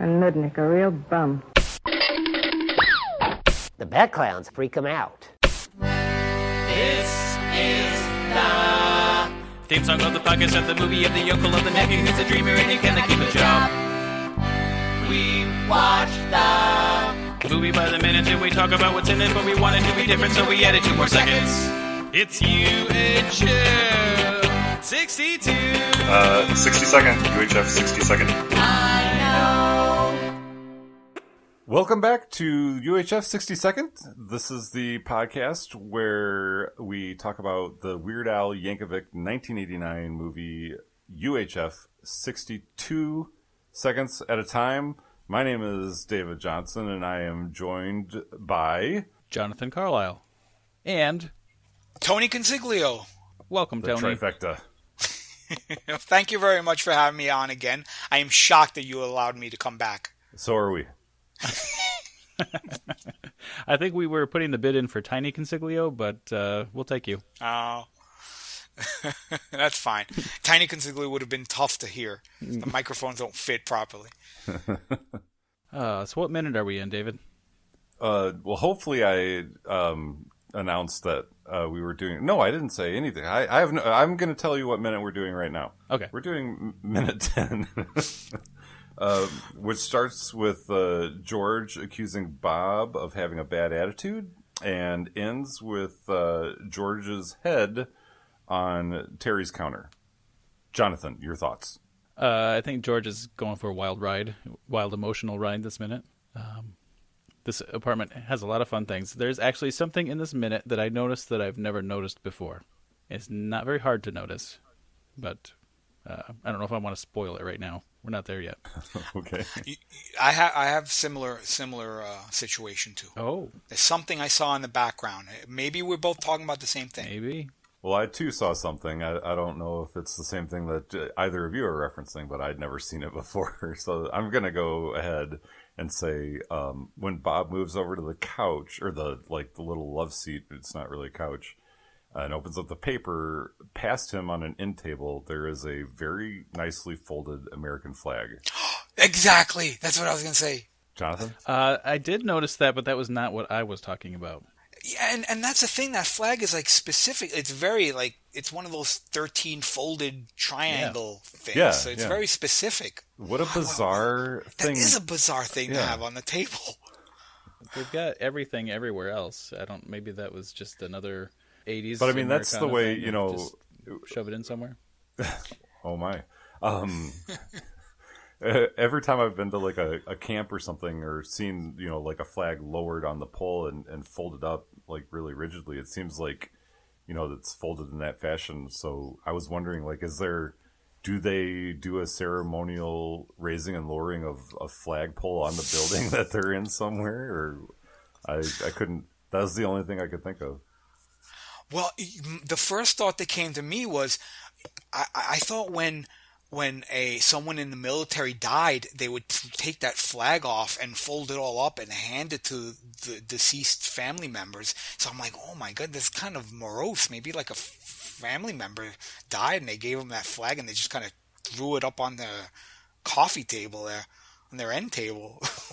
And Nudnik, a real bum. The Bat Clowns freak him out. This is the theme song of the podcast of the movie of the yokel of the nephew who's a dreamer and he cannot keep a job. We watch the movie by the minute and we talk about what's in it, but we want it to be different, so we added two more seconds. It's UHF 62. Uh, 60 second. UHF 60 second. Welcome back to UHF 60 Second. This is the podcast where we talk about the Weird Al Yankovic 1989 movie UHF 62 seconds at a time. My name is David Johnson and I am joined by Jonathan Carlisle. And Tony Consiglio. welcome, the Tony. trifecta. Thank you very much for having me on again. I am shocked that you allowed me to come back. So are we. I think we were putting the bid in for Tiny Consiglio, but uh, we'll take you. Oh, that's fine. Tiny Consiglio would have been tough to hear. The microphones don't fit properly. Uh, so, what minute are we in, David? Uh, well, hopefully, I um, announced that uh, we were doing. No, I didn't say anything. I, I have. No, I'm going to tell you what minute we're doing right now. Okay. We're doing minute ten, uh, which starts with uh, George accusing Bob of having a bad attitude, and ends with uh, George's head on Terry's counter. Jonathan, your thoughts? Uh, I think George is going for a wild ride, wild emotional ride this minute. Um, this apartment has a lot of fun things. There's actually something in this minute that I noticed that I've never noticed before. It's not very hard to notice, but uh, I don't know if I want to spoil it right now. We're not there yet. Okay. I have I have similar similar uh, situation too. Oh, There's something I saw in the background. Maybe we're both talking about the same thing. maybe. Well, I too saw something. I, I don't know if it's the same thing that uh, either of you are referencing, but I'd never seen it before. So I'm going to go ahead and say um, when Bob moves over to the couch or the like the little love seat, it's not really a couch, uh, and opens up the paper. Past him on an end table, there is a very nicely folded American flag. Exactly. That's what I was gonna say. Jonathan, Uh, I did notice that, but that was not what I was talking about. Yeah, and, and that's the thing. That flag is like specific. It's very like it's one of those thirteen folded triangle things. Yeah, so it's yeah. very specific. what a bizarre That thing! is a bizarre thing to have on the table. They've got everything everywhere else. I don't. Maybe that was just another '80s. But I mean, that's the way, you know, shove it in somewhere. Oh my. Um every time I've been to like a, a camp or something or seen, you know, like a flag lowered on the pole and, and folded up like really rigidly, it seems like, you know, it's folded in that fashion. So I was wondering like is there do they do a ceremonial raising and lowering of a flagpole on the building that they're in somewhere or I I couldn't that was the only thing I could think of. Well, the first thought that came to me was, I, I thought when when a someone in the military died, they would take that flag off and fold it all up and hand it to the deceased family members. So I'm like, oh my god, this is kind of morose. Maybe like a family member died and they gave them that flag and they just kind of threw it up on the coffee table there, on their end table.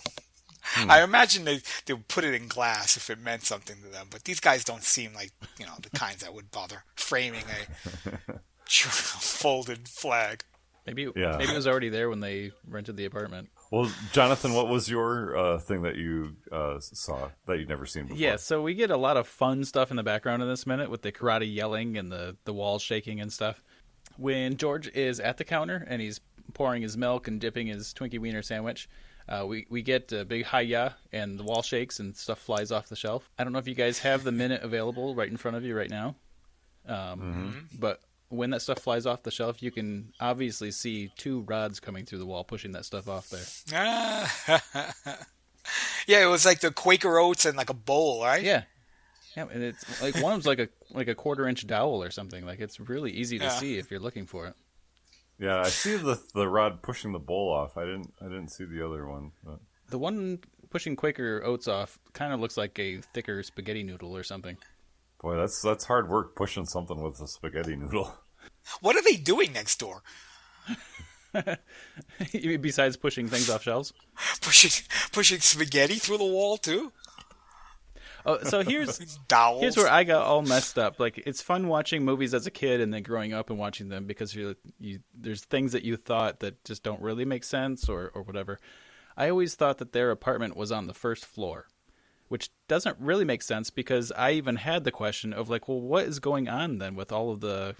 I imagine they they would put it in glass if it meant something to them, but these guys don't seem like you know the kinds that would bother framing a folded flag. Maybe Yeah. maybe it was already there when they rented the apartment. Well, Jonathan, what was your uh, thing that you uh, saw that you'd never seen before? Yeah, so we get a lot of fun stuff in the background in this minute with the karate yelling and the the walls shaking and stuff. When George is at the counter and he's pouring his milk and dipping his Twinkie Wiener sandwich, uh, we we get a big hi-ya and the wall shakes and stuff flies off the shelf. I don't know if you guys have the minute available right in front of you right now, um, but when that stuff flies off the shelf, you can obviously see two rods coming through the wall pushing that stuff off there. yeah, it was like the Quaker Oats and like a bowl, right? Yeah. Yeah, and it's like one of them's like a like a quarter inch dowel or something. Like it's really easy to Yeah. see if you're looking for it. Yeah, I see the the rod pushing the bowl off. I didn't I didn't see the other one. But. The one pushing Quaker oats off kind of looks like a thicker spaghetti noodle or something. Boy, that's that's hard work pushing something with a spaghetti noodle. What are they doing next door? Besides pushing things off shelves. Pushing pushing spaghetti through the wall too. Oh, so here's Dowels. here's where I got all messed up. Like it's fun watching movies as a kid and then growing up and watching them because you you there's things that you thought that just don't really make sense or or whatever. I always thought that their apartment was on the first floor, which doesn't really make sense because I even had the question of like, well, what is going on then with all of the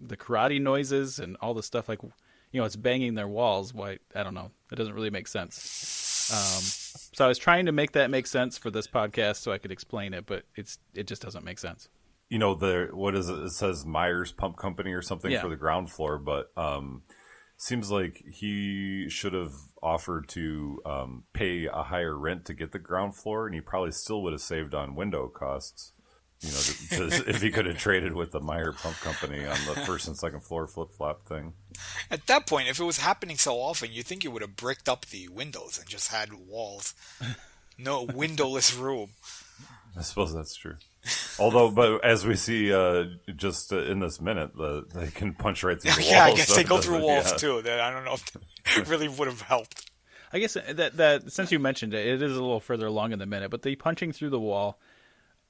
the karate noises and all the stuff like you know, it's banging their walls. Why I don't know. It doesn't really make sense. Um, so I was trying to make that make sense for this podcast so I could explain it, but it's it just doesn't make sense. you know the what is it? It says Myers Pump Company or something Yeah. for the ground floor, but um, seems like he should have offered to um, pay a higher rent to get the ground floor, and he probably still would have saved on window costs. You know, to, to, if he could have traded with the Meyer Pump Company on the first and second floor flip flop thing. At that point, if it was happening so often, you'd think you would have bricked up the windows and just had walls. No windowless room. I suppose that's true. Although, but as we see, uh, just uh, in this minute, the, they can punch right through the walls. yeah, I guess so they go through walls yeah. too. That I don't know if that really would have helped. I guess that that since you mentioned it, it is a little further along in the minute, but the punching through the wall,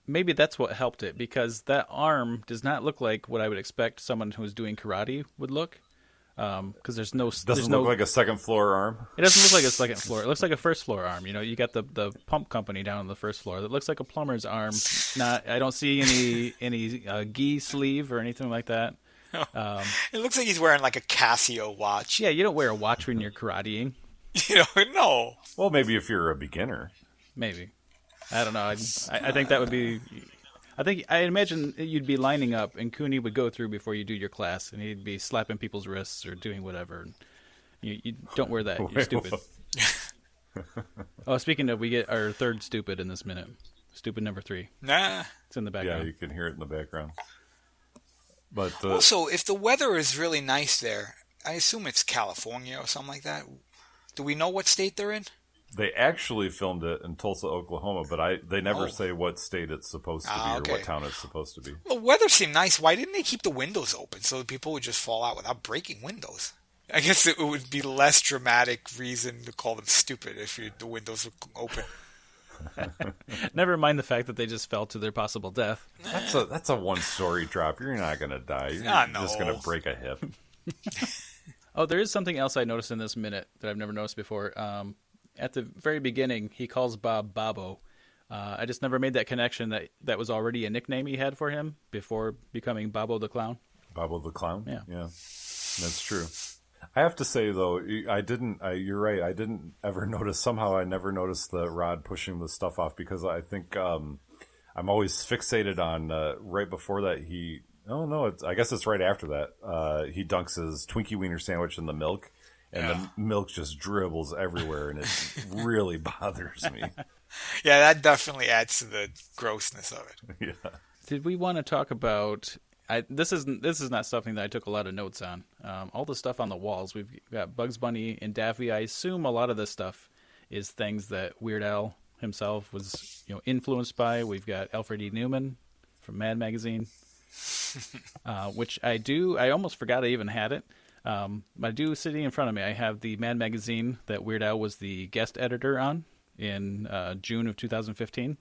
maybe that's what helped it because that arm does not look like what I would expect someone who's doing karate would look. Because there's no, Doesn't there's look no, like a second floor arm. it doesn't look like a second floor. It looks like a first floor arm. You know, you got the the pump company down on the first floor. That looks like a plumber's arm. Not, I don't see any any uh, gi sleeve or anything like that. It looks like he's wearing like a Casio watch. Yeah, you don't wear a watch when you're karateing. You know, no. Well, maybe if you're a beginner. Maybe. I don't know. I, I I think that would be. I think I imagine you'd be lining up, and Kuni would go through before you do your class, and he'd be slapping people's wrists or doing whatever. You, you don't wear that. You're Wait, stupid. oh, speaking of, we get our third stupid in this minute. Stupid number three. Nah. It's in the background. Yeah, you can hear it in the background. But uh, Also, if the weather is really nice there, I assume it's California or something like that. Do we know what state they're in? They actually filmed it in Tulsa, Oklahoma, but I they never Oh. say what state it's supposed to be Ah, or what town it's supposed to be. The weather seemed nice. Why didn't they keep the windows open so that people would just fall out without breaking windows? I guess it would be less dramatic reason to call them stupid if you, the windows were open. Never mind the fact that they just fell to their possible death. That's a that's a one story drop. You're not gonna die. You're Ah, just gonna break a hip. Oh, there is something else I noticed in this minute that I've never noticed before. Um, at the very beginning, he calls Bob Bobo. Uh, I just never made that connection that that was already a nickname he had for him before becoming Bobo the Clown. Bobo the clown. Yeah. yeah, that's true. I have to say though, I didn't. I, you're right. I didn't ever notice. Somehow, I never noticed the rod pushing the stuff off because I think um, I'm always fixated on uh, right before that. He. Oh no! It's, I guess it's right after that. Uh, he dunks his Twinkie wiener sandwich in the milk, and the milk just dribbles everywhere, and it really bothers me. Yeah, that definitely adds to the grossness of it. yeah. Did we want to talk about? I, this isn't. This is not something that I took a lot of notes on. Um, all the stuff on the walls. We've got Bugs Bunny and Daffy. I assume a lot of this stuff is things that Weird Al himself was, you know, influenced by. We've got Alfred E. Neuman from Mad Magazine, uh, which I do. I almost forgot I even had it. Um, I do sitting in front of me. I have the Mad Magazine that Weird Al was the guest editor on in uh, June of 2015.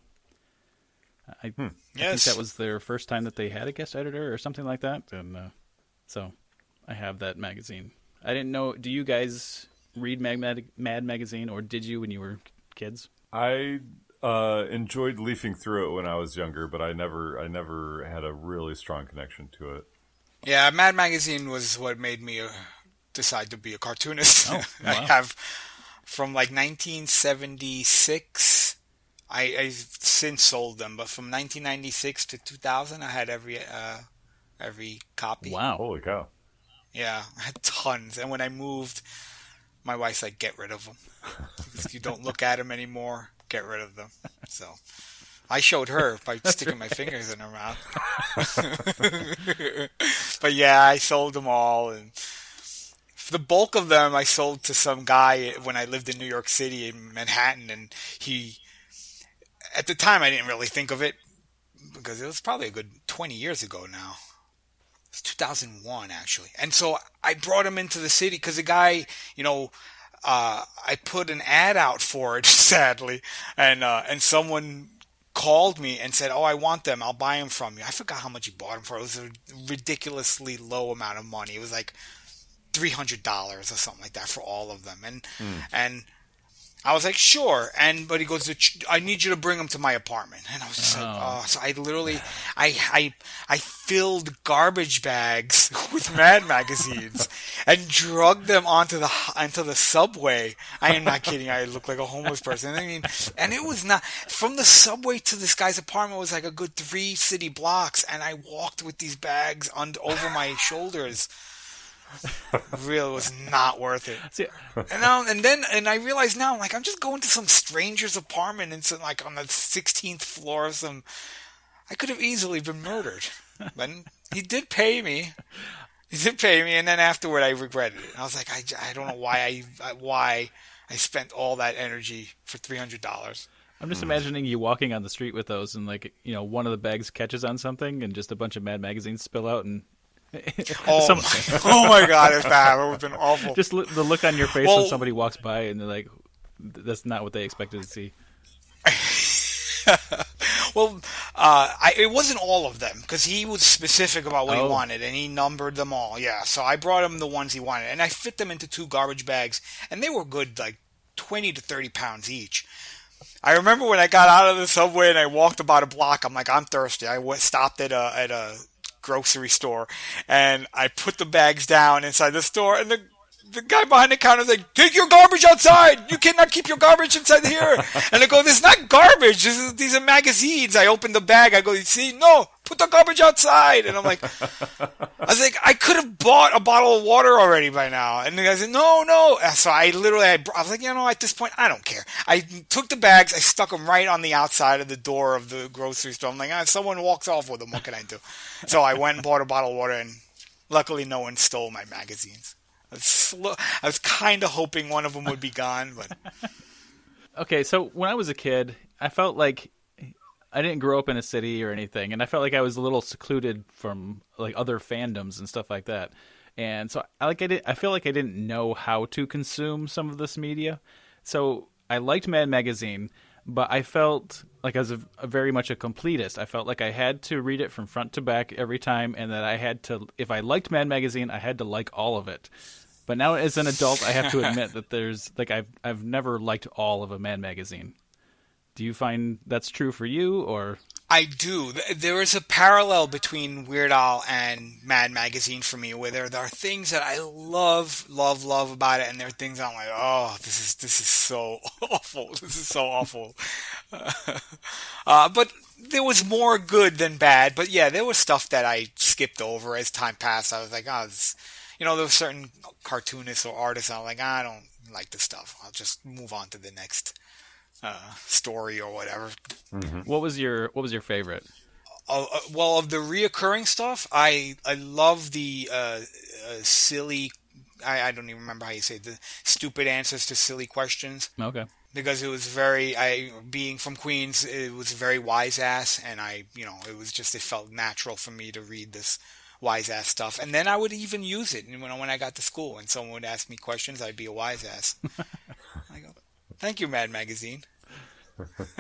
I, I think that was their first time that they had a guest editor or something like that, and uh, so I have that magazine. I didn't know. Do you guys read Mad, Mad, Mad magazine, or did you when you were kids? I uh, enjoyed leafing through it when I was younger, but I never, I never had a really strong connection to it. Yeah, Mad Magazine was what made me uh, decide to be a cartoonist. Oh, I have from like 1976. I, I've since sold them, but from 1996 to 2000, I had every uh, every copy. Wow. Holy cow! Yeah, I had tons. And when I moved, my wife's like, "Get rid of them. if you don't look at them anymore, get rid of them." So I showed her by sticking my fingers in her mouth. but yeah, I sold them all, and the bulk of them I sold to some guy when I lived in New York City in Manhattan, and he. At the time, I didn't really think of it because it was probably a good 20 years ago now It's 2001 actually, and so I brought him into the city because the guy, you know, uh, I put an ad out for it sadly, and uh, and someone called me and said, "Oh, I want them. I'll buy them from you." I forgot how much he bought them for. It was a ridiculously low amount of money. It was like three hundred dollars or something like that for all of them, and hmm. and I was like, sure. And but he goes, I need you to bring them to my apartment. And I was just like, oh. oh. So I literally, I I I filled garbage bags with Mad magazines and drug them onto the onto the subway. I am not kidding. I look like a homeless person. I mean, and it was not from the subway to this guy's apartment was like a good three city blocks, and I walked with these bags on over my shoulders really was not worth it. See, And now and then and I realize now like I'm just going to some stranger's apartment and some like on the 16th floor of some. I could have easily been murdered, but he did pay me. He did pay me, and then afterward I regretted it. I was like, I, I don't know why I why I spent all that energy for three hundred dollars. I'm just hmm. imagining you walking on the street with those, and like you know, one of the bags catches on something, and just a bunch of Mad magazines spill out, and Oh, Some- my, oh my god, if that would have been awful. just look, the look on your face Well- when somebody walks by, and they're like, "That's not what they expected to see." Well, uh, I, it wasn't all of them because he was specific about what Oh. he wanted and he numbered them all. Yeah, so I brought him the ones he wanted and I fit them into two garbage bags and they were good, like twenty to thirty pounds each. I remember when I got out of the subway and I walked about a block. I'm like, I'm thirsty. I stopped at a at a grocery store and I put the bags down inside the store and the the guy behind the counter was like, take your garbage outside. You cannot keep your garbage inside here. And I go, this is not garbage. This is, these are magazines. I open the bag. I go, you see, no, put the garbage outside. And I'm like, I was like, I could have bought a bottle of water already by now. And the guy said, no, no. So I literally, I, I was like, you know, at this point, I don't care. I took the bags. I stuck them right on the outside of the door of the grocery store. I'm like, ah, someone walks off with them. What can I do? So I went and bought a bottle of water and luckily no one stole my magazines. I was, slo- I was kind of hoping one of them would be gone, but Okay, so when I was a kid, I felt like I didn't grow up in a city or anything, and I felt like I was a little secluded from like other fandoms and stuff like that. And so I like I did I feel like I didn't know how to consume some of this media. So I liked Mad Magazine, but I felt like I was a, a very much a completist. I felt like I had to read it from front to back every time, and that I had to, if I liked Mad Magazine, I had to like all of it. But now, as an adult, I have to admit that there's like I've I've never liked all of a Mad Magazine. Do you find that's true for you, or I do. There is a parallel between Weird Al and Mad Magazine for me, where there, are things that I love, love, love about it, and there are things I'm like, oh, this is this is so awful. This is so awful. uh, but there was more good than bad. But yeah, there was stuff that I skipped over as time passed. I was like, oh, this, you know, there were certain cartoonists or artists. I'm like, I don't like this stuff. I'll just move on to the next uh, story or whatever. what was your what was your favorite? Uh, uh, well, of the reoccurring stuff, I I love the uh, uh, silly. I, I don't even remember how you say it, the stupid answers to silly questions Okay, because it was very. I being from Queens, it was very wise ass, and I you know it was just it felt natural for me to read this wise ass stuff, and then I would even use it when when I got to school and someone would ask me questions, I'd be a wise ass. I go, thank you, Mad Magazine.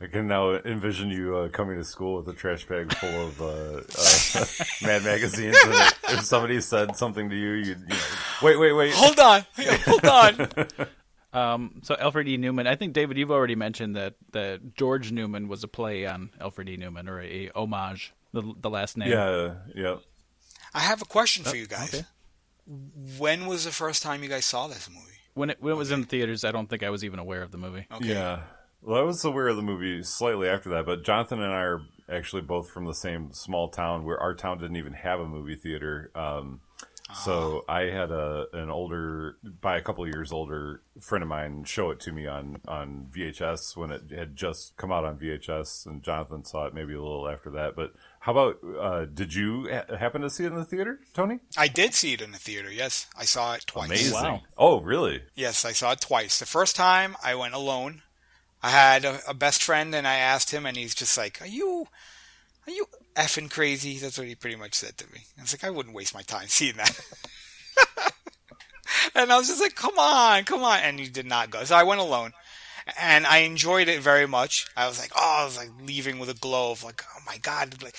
I can now envision you uh, coming to school with a trash bag full of uh, uh, Mad magazines. And if somebody said something to you, you'd you know, wait, wait, wait. Hold on, hold on. um, so Alfred E. Neuman. I think David, you've already mentioned that that George Newman was a play on Alfred E. Neuman or a, homage. The the last name. Yeah, yeah. I have a question for you guys. okay. When was the first time you guys saw this movie? When it when it was in the theaters, I don't think I was even aware of the movie. Okay. Yeah. Well, I was aware of the movie slightly after that, but Jonathan and I are actually both from the same small town where our town didn't even have a movie theater. Um, so I had a an older, by a couple of years older friend of mine show it to me on on VHS when it had just come out on VHS, and Jonathan saw it maybe a little after that. But how about uh, did you ha- happen to see it in the theater, Tony? I did see it in the theater. Yes, I saw it twice. Amazing. Wow. Oh, really? Yes, I saw it twice. The first time I went alone. I had a, a best friend, and I asked him, and he's just like, "Are you, Are you effing crazy? That's what he pretty much said to me. I was like, I wouldn't waste my time seeing that. and I was just like, come on, come on. And he did not go. So I went alone. And I enjoyed it very much. I was like, oh, I was like leaving with a glow of like, oh my God. Like,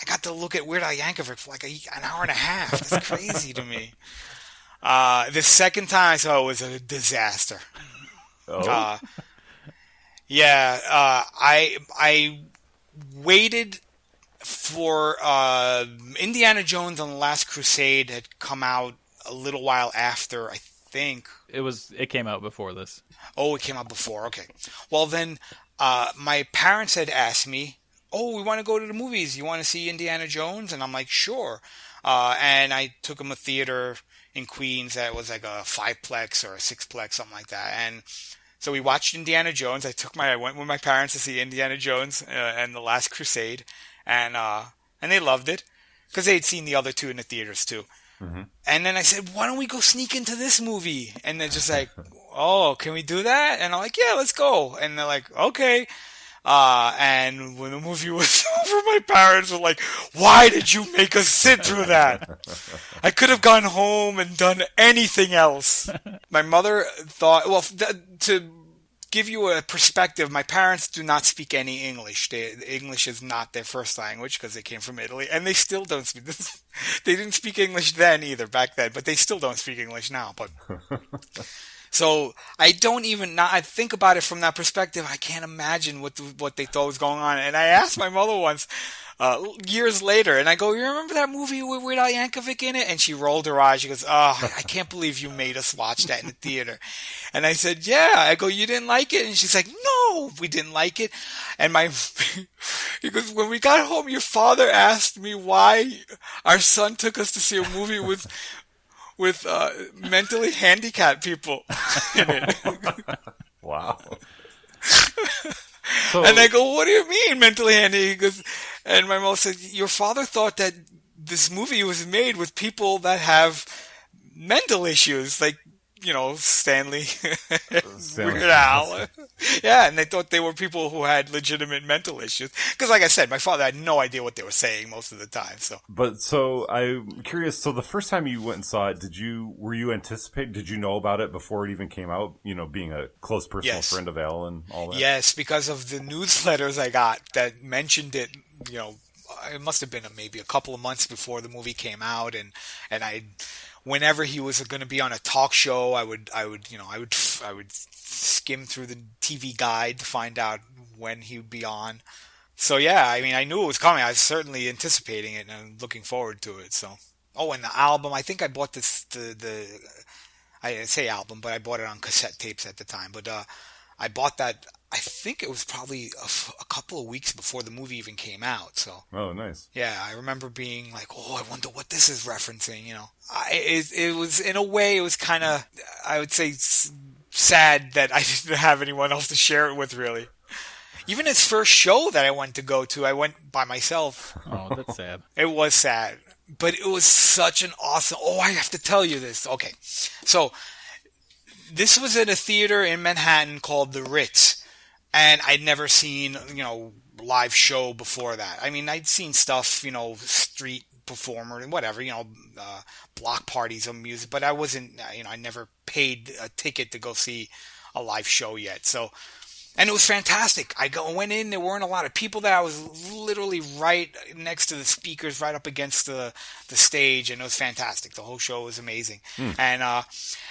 I got to look at Weird Al Yankovic for like a, an hour and a half. That's crazy to me. Uh, the second time I saw it was a disaster. Oh, Uh, yeah, uh, I I waited for uh, Indiana Jones and the Last Crusade had come out a little while after, I think. It was. It came out before this. Oh, it came out before. Okay. Well, then uh, my parents had asked me, "Oh, we want to go to the movies. You want to see Indiana Jones?" And I'm like, "Sure." Uh, and I took him a theater in Queens that was like a fiveplex or a sixplex, something like that. And so we watched Indiana Jones. I took my I went with my parents to see Indiana Jones uh, and the Last Crusade, and uh, and they loved it because they had seen the other two in the theaters too. And then I said, "Why don't we go sneak into this movie?" And they're just like, "Oh, can we do that?" And I'm like, "Yeah, let's go." And they're like, "Okay." Uh, and when the movie was over, my parents were like, "Why did you make us sit through that? I could have gone home and done anything else." my mother thought, well, th- to give you a perspective, my parents do not speak any English. They, English is not their first language because they came from Italy, and they still don't speak. This, they didn't speak English then either, back then, but they still don't speak English now. But so I don't even. Not, I think about it from that perspective. I can't imagine what the, what they thought was going on. And I asked my mother once. Uh, years later, and I go, you remember that movie with Weird Al Yankovic in it? And she rolled her eyes. She goes, oh, I can't believe you made us watch that in the theater. And I said, yeah. I go, you didn't like it? And she's like, no, we didn't like it. And my, he goes, when we got home, your father asked me why our son took us to see a movie with, with, uh, mentally handicapped people in it. wow. So, And I go, what do you mean mentally handicapped? He goes, and my mom said, your father thought that this movie was made with people that have mental issues, like, you know, Stanley, Stanley. Weird Al. yeah, and they thought they were people who had legitimate mental issues. Because, like I said, my father had no idea what they were saying most of the time, so. but so I'm curious. So the first time you went and saw it, did you were you anticipate? Did you know about it before it even came out? You know, being a close personal Yes. friend of Al and all that. Yes, because of the newsletters I got that mentioned it, you know, it must have been maybe a couple of months before the movie came out, and and I, whenever he was going to be on a talk show, I would I would you know I would I would skim through the TV guide to find out when he would be on. So yeah, I mean, I knew it was coming. I was certainly anticipating it and looking forward to it. So, oh, and the album. I think I bought this the the I say album, but I bought it on cassette tapes at the time. But uh, I bought that. I think it was probably a, f- a couple of weeks before the movie even came out. So Oh, nice. yeah, I remember being like, "Oh, I wonder what this is referencing." You know, I, it, it was in a way, it was kind of, I would say, s- sad that I didn't have anyone else to share it with. Really, even his first show that I went to go to, I went by myself. Oh, that's sad. It was sad, but it was such an awesome. Oh, I have to tell you this. Okay, so this was in a theater in Manhattan called the Ritz, and I'd never seen you know live show before that. I mean, I'd seen stuff, you know, street performer and whatever, you know, uh, block parties of music, but I wasn't, you know, I never paid a ticket to go see a live show yet. So and it was fantastic. I go went in. There weren't a lot of people there. I was literally right next to the speakers, right up against the the stage, and it was fantastic. The whole show was amazing. And uh,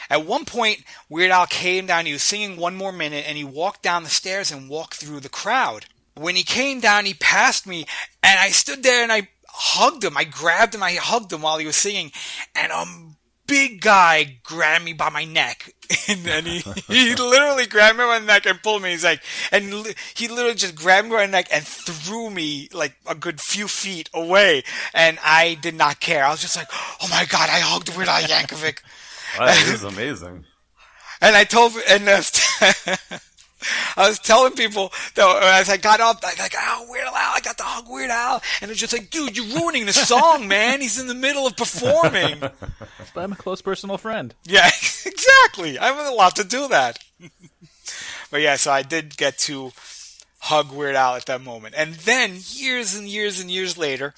at one point, Weird Al came down. He was singing "One More Minute," and he walked down the stairs and walked through the crowd. When he came down, he passed me, and I stood there and I hugged him. I grabbed him. I hugged him while he was singing, and um big guy grabbed me by my neck and then he, he literally grabbed me by the neck and pulled me. He's like, and li- he literally just grabbed me by the neck and threw me like a good few feet away. And I did not care. I was just like, oh my God, I hugged Weird Al Yankovic. That is amazing. And I told, and uh, I was telling people that as I got up, I was like, oh, Weird Al, I got to hug Weird Al. And it's just like, dude, you're ruining the song, man. He's in the middle of performing. But I'm a close personal friend. Yeah, exactly. I have a lot to do that. but yeah, so I did get to hug Weird Al at that moment. And then years and years and years later,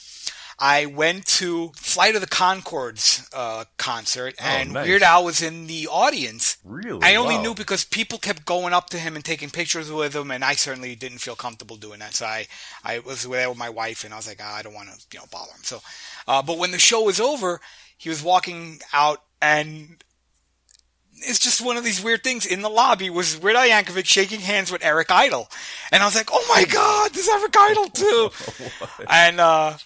I went to Flight of the Conchords uh, concert, and nice. Weird Al was in the audience. Really? I only Wow. knew because people kept going up to him and taking pictures with him, and I certainly didn't feel comfortable doing that. So I, I was there with my wife, and I was like, ah, I don't want to, you know, bother him. So, uh, but when the show was over, he was walking out, and it's just one of these weird things. In the lobby was Weird Al Yankovic shaking hands with Eric Idle, and I was like, oh my god, there's Eric Idle too, and uh,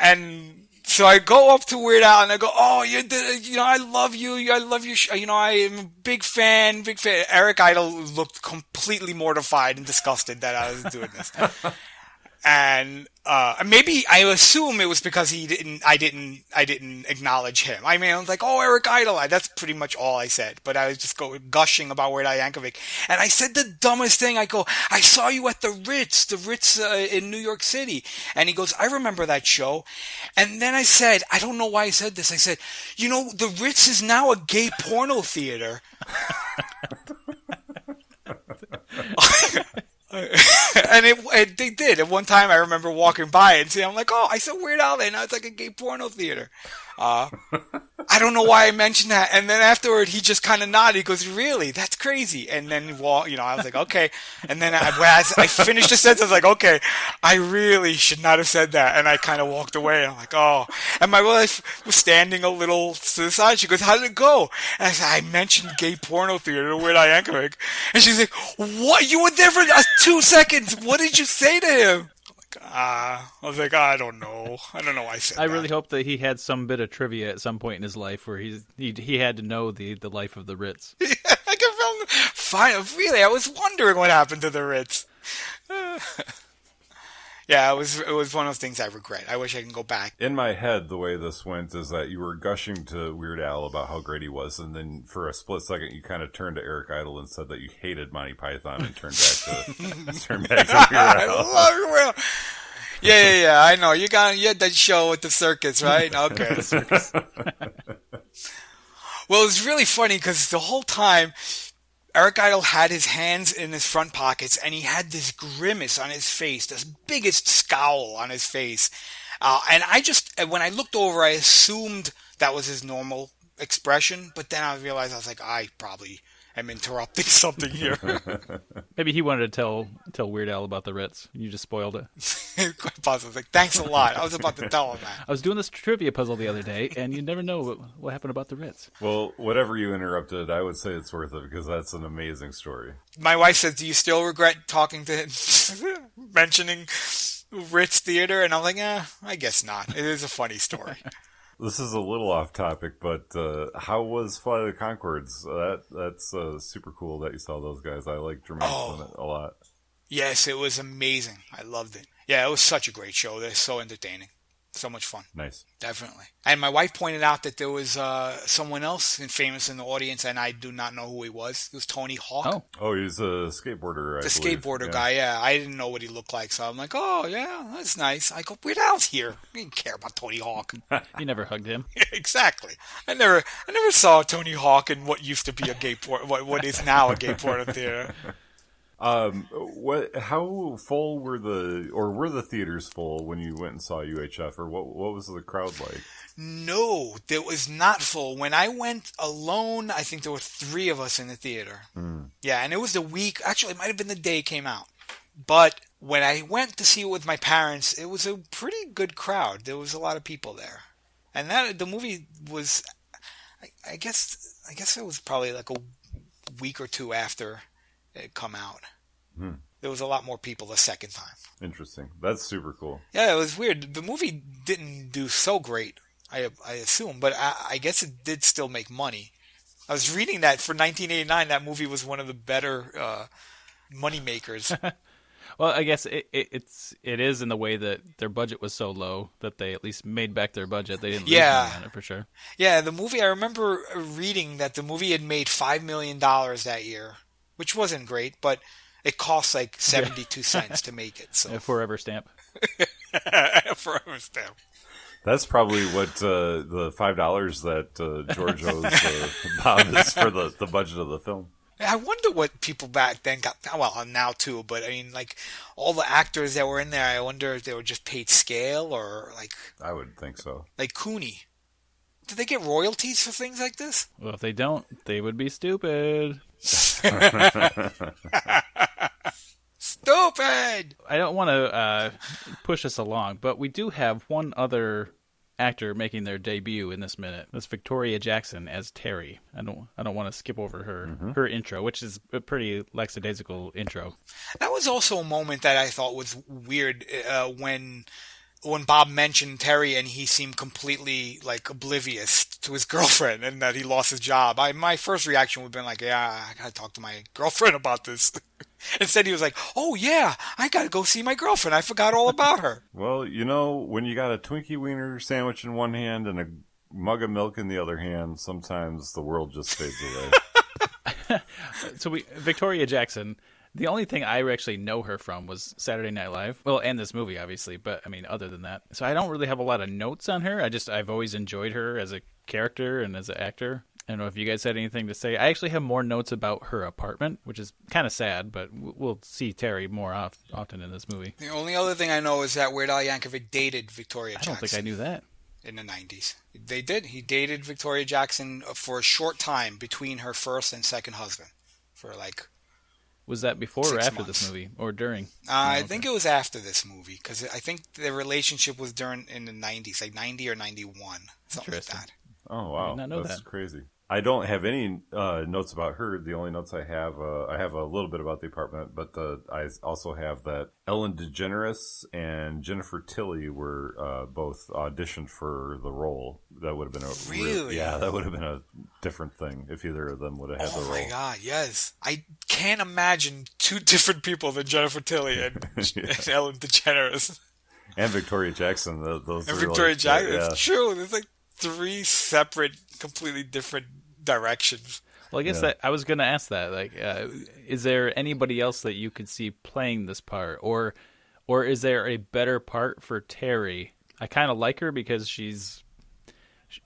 and so I go up to Weird Al and I go, "Oh, you you know, I love you. I love you. You know, I am a big fan, big fan." Eric Idle looked completely mortified and disgusted that I was doing this, and uh, maybe I assume it was because he didn't, I didn't, I didn't acknowledge him. I mean, I was like, "Oh, Eric Idle." That's pretty much all I said, but I was just go gushing about Weird Al Yankovic, and I said the dumbest thing. I go, "I saw you at the Ritz, the Ritz uh, in New York City," and he goes, "I remember that show," and then I said, I don't know why I said this. I said, "You know, the Ritz is now a gay porno theater." and it, it they did. At one time, I remember walking by and saying, "I'm like, oh, I saw Weird Al there. Now it's like a gay porno theater." Uh, I don't know why I mentioned that. And then afterward, he just kind of nodded. He goes, "Really? That's crazy." And then, well, you know, I was like, "Okay." And then I, I finished the sentence, I was like, "Okay, I really should not have said that." And I kind of walked away. I'm like, "Oh." And my wife was standing a little to the side. She goes, "How did it go?" And I said, "I mentioned gay porno theater Weird Al Yankovic." And she's like, "What? You were there for uh, two seconds. What did you say to him?" Ah, I was like, I don't know. I don't know I said I that. really hope that he had some bit of trivia at some point in his life where he's he he had to know the the life of the Ritz. I can film. Fine, really, I was wondering what happened to the Ritz. yeah, it was it was one of those things I regret. I wish I can go back. In my head, the way this went is that you were gushing to Weird Al about how great he was, and then for a split second, you kind of turned to Eric Idle and said that you hated Monty Python and turned back to turned back to Weird Al. I love Will. Yeah, yeah, yeah. I know you got you had that show at the circus, right? Okay. well, it's really funny because the whole time Eric Idle had his hands in his front pockets and he had this grimace on his face, this biggest scowl on his face. Uh, and I just, when I looked over, I assumed that was his normal expression, but then I realized I was like, I probably am interrupting something here. Maybe he wanted to tell tell Weird Al about the Ritz. You just spoiled it. Quite possibly. Like, thanks a lot. I was about to tell him that. I was doing this trivia puzzle the other day, and you never know what, what happened about the Ritz. Well, whatever you interrupted, I would say it's worth it because that's an amazing story. My wife says, "Do you still regret talking to him, mentioning Ritz Theater?" And I'm like, "Eh, I guess not. It is a funny story." This is a little off topic, but uh, how was Flight of the Conchords? That that's uh, super cool that you saw those guys. I like Jermaine Oh. Clement a lot. yes, it was amazing. I loved it. Yeah, it was such a great show. They're so entertaining, so much fun. Nice. Definitely. And my wife pointed out that there was uh, someone else in- famous in the audience, and I do not know who he was. It was Tony Hawk. Oh, Oh, he's a skateboarder. I the believe. skateboarder Yeah. guy, yeah. I didn't know what he looked like, so I'm like, oh, yeah, that's nice. I go, we're Al's here. We didn't care about Tony Hawk. you never hugged him. exactly. I never, I never saw Tony Hawk in what used to be a gay port, what, what is now a gay porno theater. Um, what? How full were the, or were the theaters full when you went and saw UHF, or what? What was the crowd like? No, it was not full. When I went alone, I think there were three of us in the theater. Yeah, and it was the week. Actually, it might have been the day it came out. But when I went to see it with my parents, it was a pretty good crowd. There was a lot of people there, and that the movie was. I, I guess I guess it was probably like a week or two after come out. There was a lot more people the second time. Interesting. That's super cool. Yeah, it was weird. The movie didn't do so great, I I assume, but I, I guess it did still make money. I was reading that for 1989, that movie was one of the better uh, money makers. Well, I guess it, it, it's it is in the way that their budget was so low that they at least made back their budget. They didn't lose Yeah. money on it for sure. yeah, the movie. I remember reading that the movie had made five million dollars that year, which wasn't great, but it costs like 72 cents to make it. So A forever stamp. for a stamp. That's probably what uh, the five dollars that uh, George owes uh, Bob is for the, the budget of the film. I wonder what people back then got. Well, now too, but I mean, like all the actors that were in there. I wonder if they were just paid scale or like I would think so. like Kuni. Did they get royalties for things like this? Well, if they don't, they would be stupid. Stupid. I don't want to uh, push us along, but we do have one other actor making their debut in this minute. That's Victoria Jackson as Terry. I don't I don't want to skip over her her intro, which is a pretty lackadaisical intro. That was also a moment that I thought was weird uh, when when Bob mentioned Terry and he seemed completely like oblivious to his girlfriend and that he lost his job. I my first reaction would have been like, "Yeah, I gotta talk to my girlfriend about this." Instead, he was like, "Oh yeah, I gotta go see my girlfriend. I forgot all about her." Well, you know, when you got a Twinkie Wiener sandwich in one hand and a mug of milk in the other hand, sometimes the world just fades away. So we Victoria Jackson. The only thing I actually know her from was Saturday Night Live. Well, and this movie, obviously, but I mean, other than that, so I don't really have a lot of notes on her. I just I've always enjoyed her as a character and as an actor. I don't know if you guys had anything to say. I actually have more notes about her apartment, which is kind of sad, but we'll see Terry more oft- often in this movie. The only other thing I know is that Weird Al Yankovic dated Victoria I Jackson. don't think I knew that. in the 90s. They did. He dated Victoria Jackson for a short time between her first and second husband. For like, Was that before or after months. this movie, or during? uh, I think it was after this movie because I think the relationship was during in the 90s, like 90 or 91, something like Interesting. that. Oh wow, did not know that's that. crazy. I don't have any uh, notes about her. The only notes I have, uh, I have a little bit about the apartment, but uh, I also have that Ellen DeGeneres and Jennifer Tilly were uh, both auditioned for the role. That would have been a real- Really? yeah, that would have been a different thing if either of them would have had Oh the role. Oh my god, yes. I can't imagine two different people than Jennifer Tilly and, and Ellen DeGeneres. And Victoria Jackson, tho- those And Victoria like, Jackson. yeah. It's true. There's like three separate, completely different directions. Well, I guess Yeah. that I was going to ask that. Like, uh, is there anybody else that you could see playing this part, or, or is there a better part for Terry? I kind of like her because she's,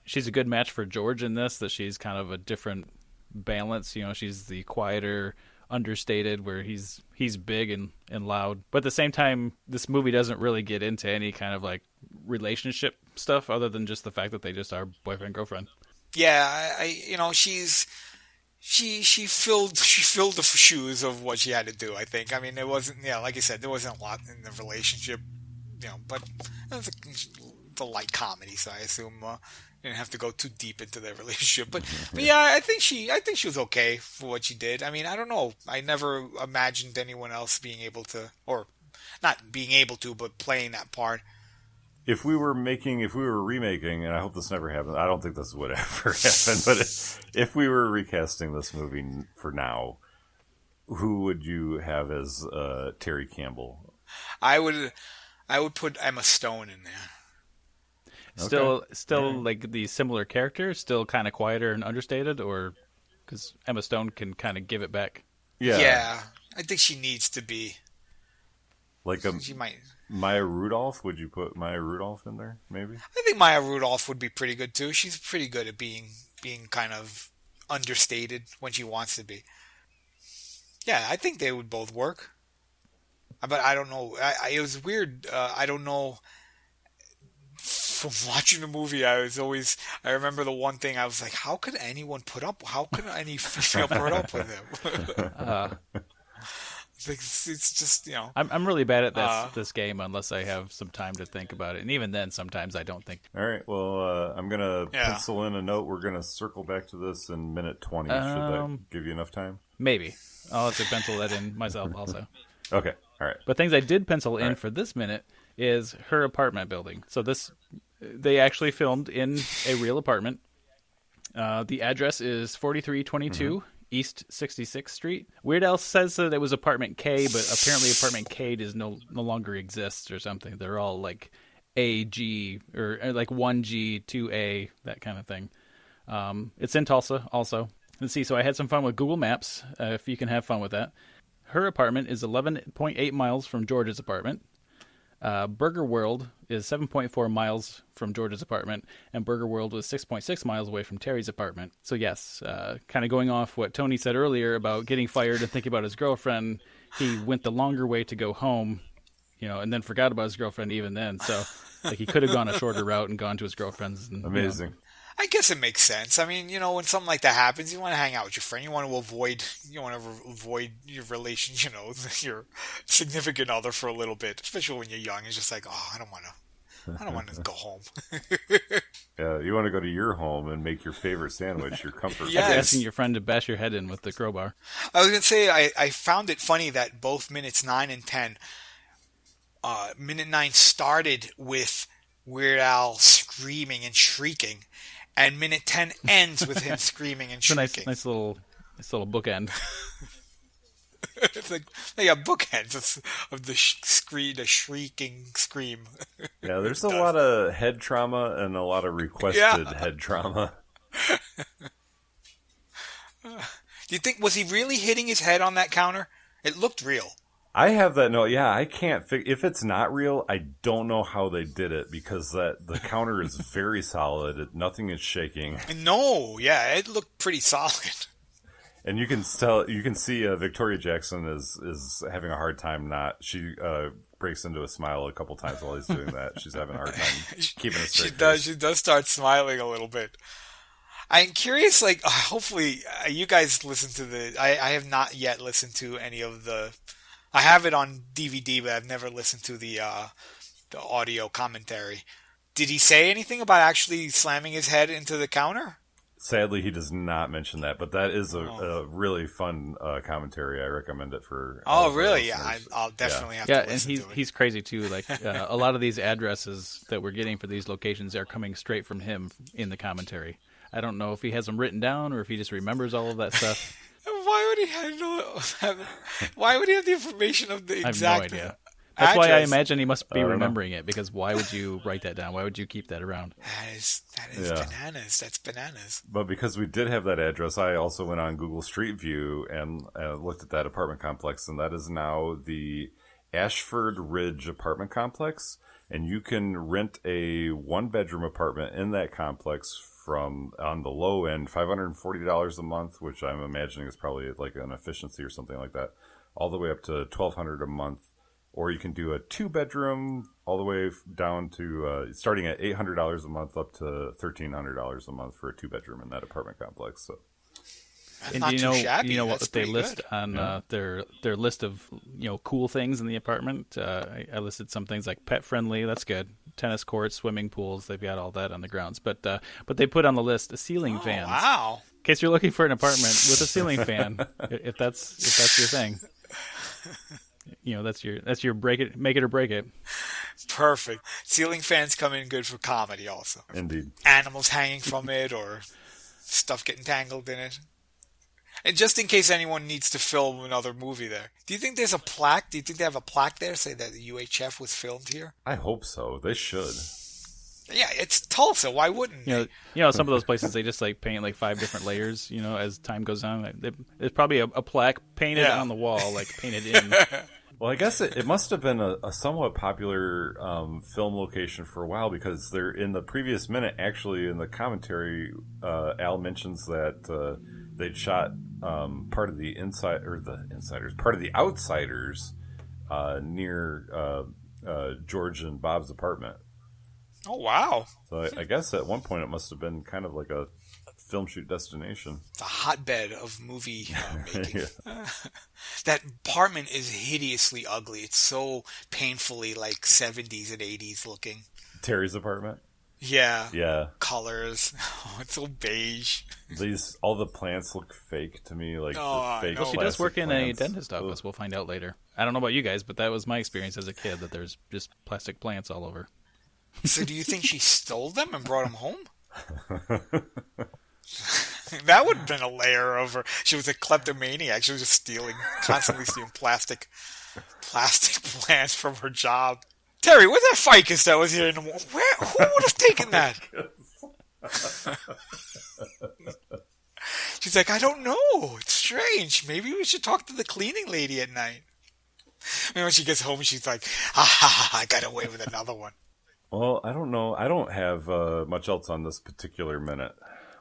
she's a good match for George in this. That she's kind of a different balance. You know, she's the quieter, understated, where he's he's big and and loud. But at the same time, this movie doesn't really get into any kind of like relationship stuff other than just the fact that they just are boyfriend girlfriend. Yeah, I, I you know, she's she she filled she filled the shoes of what she had to do. I think. I mean, it wasn't yeah, like I said, there wasn't a lot in the relationship, you know, but it was a, a light comedy, so I assume uh, didn't have to go too deep into their relationship. But but yeah, I think she I think she was okay for what she did. I mean, I don't know. I never imagined anyone else being able to or not being able to, but playing that part. If we were making, if we were remaking, and I hope this never happens, I don't think this would ever happen, but if, if we were recasting this movie for now, who would you have as uh, Terry Campbell? I would I would put Emma Stone in there. Still, still like the similar character, still kind of quieter and understated, or because Emma Stone can kind of give it back. Yeah, Yeah, I think she needs to be. like a She might. Maya Rudolph. Would you put Maya Rudolph in there? Maybe. I think Maya Rudolph would be pretty good too. She's pretty good at being being kind of understated when she wants to be. Yeah, I think they would both work. But I don't know. I, I, it was weird. Uh, I don't know. From watching the movie, I was always. I remember the one thing I was like, "How could anyone put up? How could any female put up with him?" Uh, it's, it's just you know. I'm I'm really bad at this Uh. this game unless I have some time to think about it, and even then, sometimes I don't think. All right. Well, uh, I'm gonna Yeah. pencil in a note. We're gonna circle back to this in minute twenty. Um, Should that give you enough time? Maybe I'll have to pencil that in myself also. Okay. All right. But things I did pencil in Alright. for this minute is her apartment building. So this they actually filmed in a real apartment. Uh, the address is 4322 East 66th Street. Weird Al says that it was apartment K, but apparently apartment K does no no longer exists or something. They're all like A G or, or like 1G, 2A, that kind of thing. Um, it's in Tulsa also. Let's see. So I had some fun with Google Maps. Uh, if you can have fun with that. Her apartment is 11.8 miles from George's apartment. Uh, Burger World is 7.4 miles from George's apartment, and Burger World was 6.6 miles away from Terry's apartment. So, yes, uh, kind of going off what Tony said earlier about getting fired and thinking about his girlfriend, he went the longer way to go home, you know, and then forgot about his girlfriend even then. So, like, he could have gone a shorter route and gone to his girlfriend's. And, you know, Amazing. I guess it makes sense. I mean, you know, when something like that happens, you want to hang out with your friend. You want to avoid, you want to avoid your relation, you know, your significant other for a little bit, especially when you're young. It's just like, oh, I don't want to, I don't want to go home. Yeah, you want to go to your home and make your favorite sandwich, your comfort. Yeah. food. Asking your friend to bash your head in with the crowbar. I was gonna say I, I found it funny that both minutes nine and ten, uh, minute nine started with Weird Al screaming and shrieking, and minute ten ends with him screaming and It's a nice, shrieking. nice little, nice little bookend. it's like they got bookends of, of the sh- scream, the shrieking scream. Yeah, there's a lot of head trauma and a lot of requested Yeah. head trauma. Do you think was he really hitting his head on that counter? It looked real. I have that note. Yeah, I can't fig- if it's not real. I don't know how they did it because that the counter is very solid. Nothing is shaking, No, yeah, it looked pretty solid. and you can tell. You can see uh, Victoria Jackson is is having a hard time. Not she uh, breaks into a smile a couple times while he's doing that. She's having a hard time keeping a she straight does. face. She does start smiling a little bit. I'm curious. Like, uh, hopefully, uh, you guys listen to the. I, I have not yet listened to any of the. I have it on DVD, but I've never listened to the uh, the audio commentary. Did he say anything about actually slamming his head into the counter? Sadly, he does not mention that, but that is a, Oh. a really fun uh, commentary. I recommend it for. Oh, all of our really? Yeah, I, I'll definitely have Yeah, to and he's to it. he's crazy too. Like uh, a lot of these addresses that we're getting for these locations are coming straight from him in the commentary. I don't know if he has them written down or if he just remembers all of that stuff. Why would he have, no, have Why would he have the information of the I have exact? no idea. That's why I imagine he must be I know. remembering it because why would you write that down? Why would you keep that around? That is that is Yeah. bananas. That's bananas. But because we did have that address, I also went on Google Street View and uh, looked at that apartment complex, and that is now the Ashford Ridge apartment complex. And you can rent a one bedroom apartment in that complex from on the low end, five hundred and forty dollars a month, which I'm imagining is probably like an efficiency or something like that, all the way up to twelve hundred a month. Or you can do a two bedroom all the way down to uh, starting at eight hundred dollars a month up to thirteen hundred dollars a month for a two bedroom in that apartment complex. So and not do you too know shabby. you know what That's they list good. on uh, their their list of you know cool things in the apartment? Uh, I, I listed some things like pet friendly. That's good. Tennis courts, swimming pools. They've got all that on the grounds. But uh, but they put on the list a ceiling Oh, fans. wow. In case you're looking for an apartment with a ceiling fan, if that's if that's your thing. You know that's your that's your break it make it or break it. Perfect. Ceiling fans come in good for comedy also. indeed. Animals hanging from it or stuff getting tangled in it. And just in case anyone needs to film another movie there. Do you think there's a plaque? Do you think they have a plaque there say that the UHF was filmed here? I hope so. They should. Yeah, it's Tulsa. Why wouldn't You know, they? you know, some of those places they just like paint like five different layers. You know, as time goes on, Like, there's probably a, a plaque painted Yeah. on the wall, like painted in. Well, I guess it, it must have been a, a somewhat popular um, film location for a while because they're in the previous minute. Actually, in the commentary, uh, Al mentions that uh, they'd shot um, part of the inside or the insiders, part of the outsiders uh, near uh, uh, George and Bob's apartment. Oh wow. So I, I guess at one point it must have been kind of like a film shoot destination. It's a hotbed of movie making. That apartment is hideously ugly. It's so painfully like 70s and 80s looking. Terry's apartment. Yeah. Yeah, Colors. Oh, it's so beige. these all the plants look fake to me, like Oh, I the fake. know. She does plastic work in plants. a dentist Ugh. office. We'll find out later. I don't know about you guys, but that was my experience as a kid. That there's just plastic plants all over. So do you think she stole them and brought them home? that would have been a layer of her. She was a kleptomaniac. She was just stealing, constantly stealing plastic, plastic plants from her job. Terry, where's that ficus that was here in the morning? Where? Who would have taken that? She's like, I don't know. It's strange. Maybe we should talk to the cleaning lady at night. And when she gets home, she's like, ha ha ha, I got away with another one. Well, I don't know. I don't have uh, much else on this particular minute.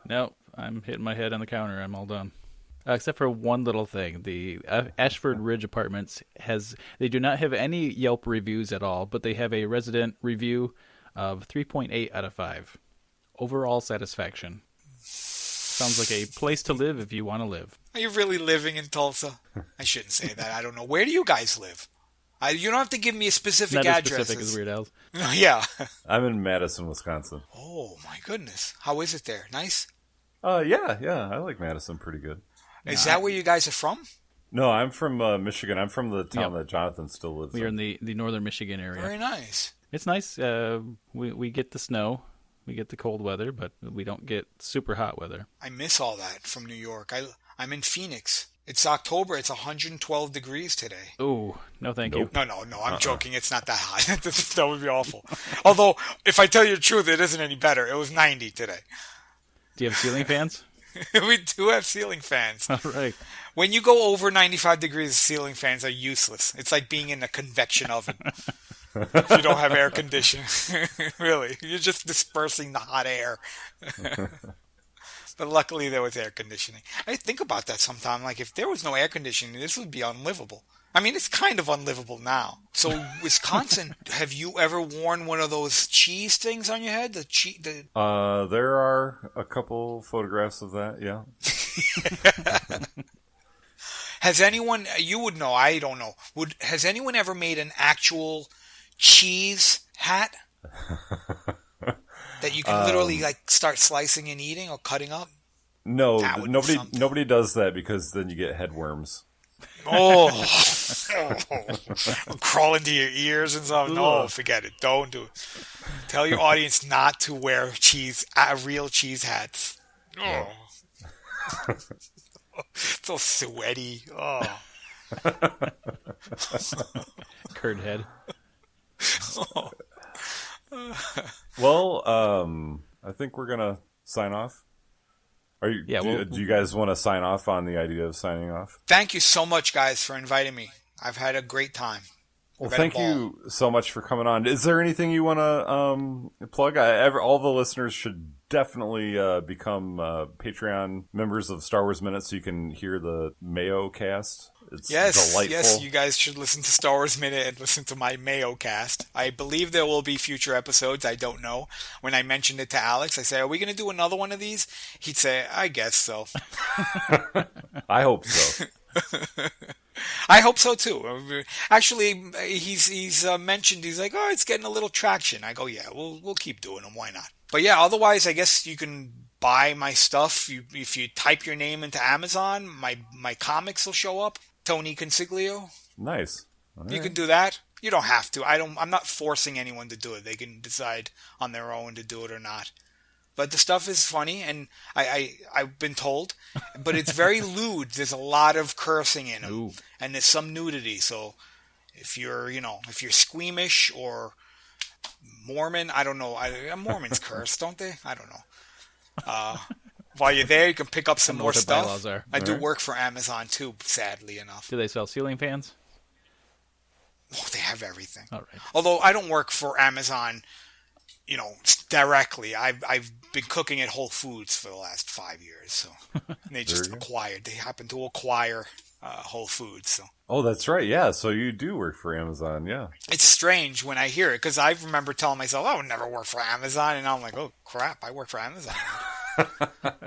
Nope, I'm hitting my head on the counter. I'm all done. Uh, except for one little thing. The uh, Ashford Ridge Apartments has they do not have any Yelp reviews at all, but they have a resident review of 3.8 out of 5. Overall satisfaction. Sounds like a place to live if you want to live. Are you really living in Tulsa? I shouldn't say that. I don't know. Where do you guys live? I, you don't have to give me a specific Not as address. specific as Weird Al's. yeah. I'm in Madison, Wisconsin. Oh my goodness. How is it there? Nice. Uh, yeah, yeah. I like Madison pretty good. Is that where you guys are from? No, I'm from uh, Michigan. I'm from the town Yep. that Jonathan still lives in. We are in. in the, the northern Michigan area. Very nice. It's nice. Uh, we we get the snow, we get the cold weather, but we don't get super hot weather. I miss all that from New York. I I'm in Phoenix. It's October. It's 112 degrees today. Ooh, no, thank you. No, no, no. I'm joking. It's not that hot. that would be awful. Although, if I tell you the truth, it isn't any better. It was 90 today. Do you have ceiling fans? we do have ceiling fans. All right. When you go over 95 degrees, ceiling fans are useless. It's like being in a convection oven. if you don't have air conditioning. really. You're just dispersing the hot air. but luckily there was air conditioning. I think about that sometime. Like, if there was no air conditioning, this would be unlivable. I mean, it's kind of unlivable now. So, Wisconsin, have you ever worn one of those cheese things on your head? The cheese, the Uh, there are a couple photographs of that. Yeah. Has anyone you would know, I don't know. Would has anyone ever made an actual cheese hat? that you can literally like start slicing and eating or cutting up? No, That would be nobody nobody does that because then you get headworms. Oh, crawl into your ears and stuff. No, forget it. Don't do it. Tell your audience not to wear cheese, uh, real cheese hats. Oh, so sweaty. Oh, Curd head. Well, um, I think we're gonna sign off. Are you? Yeah, Do, well- do you guys want to sign off on the idea of signing off? thank you so much, guys, for inviting me. I've had a great time. Well, I've had a thank you so much for coming on. Is there anything you want to um, plug? I, ever, all the listeners should definitely uh, become uh, Patreon members of Star Wars Minute so you can hear the Mayo cast. It's Yes, delightful. yes, you guys should listen to Star Wars Minute and listen to my Mayo cast. I believe there will be future episodes. I don't know. When I mentioned it to Alex, I say, "Are we going to do another one of these?" He'd say, "I guess so." I hope so. I hope so too. Actually, he's he's uh, mentioned he's like, "Oh, it's getting a little traction." I go, "Yeah, we'll we'll keep doing them. Why not?" But yeah, otherwise, I guess you can buy my stuff. You, if you type your name into Amazon, my my comics will show up. Tony Consiglio. nice. All You right. can do that. You don't have to. I don't. I'm not forcing anyone to do it. They can decide on their own to do it or not. But the stuff is funny, and I, I I've been told, but it's very lewd. There's a lot of cursing in them, Ooh. and there's some nudity. So if you're you know if you're squeamish or Mormon, I don't know. I, Mormons curse, don't they? I don't know. Uh, while you're there, you can pick up some more stuff. are. I do work for Amazon too. Sadly enough, Do they sell ceiling fans? oh, they have everything. All right. Although I don't work for Amazon, you know, directly. I've I've been cooking at Whole Foods for the last five years, so they just acquired. They happen to acquire uh, Whole Foods, so Oh, that's right. Yeah. So you do work for Amazon. Yeah. it's strange when I hear it because I remember telling myself I would never work for Amazon, and I'm like, oh crap, I work for Amazon. but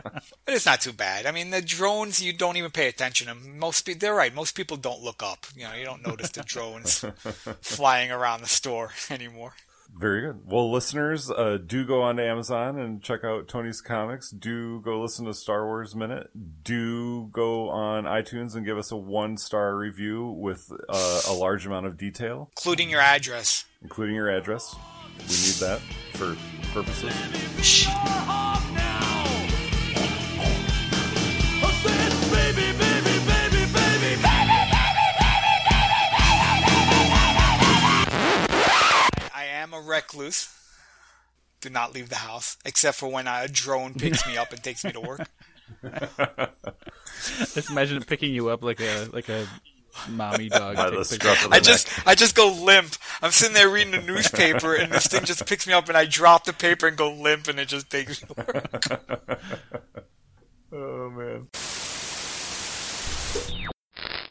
it's not too bad. I mean, the drones you don't even pay attention to. Most people, they're right. Most people don't look up. You know, you don't notice the drones flying around the store anymore. Very good. Well, listeners, uh, do go on to Amazon and check out Tony's comics. Do go listen to Star Wars Minute. Do go on iTunes and give us a one star review with uh, a large amount of detail, including your address. including your address. We need that for purposes. A recluse. Do not leave the house, except for when a drone picks me up and takes me to work. Just imagine picking you up like a like a mommy dog. By the scruff of the I just I just go limp. I'm sitting there reading the newspaper, and this thing just picks me up, and I drop the paper and go limp, and it just takes. me Oh man.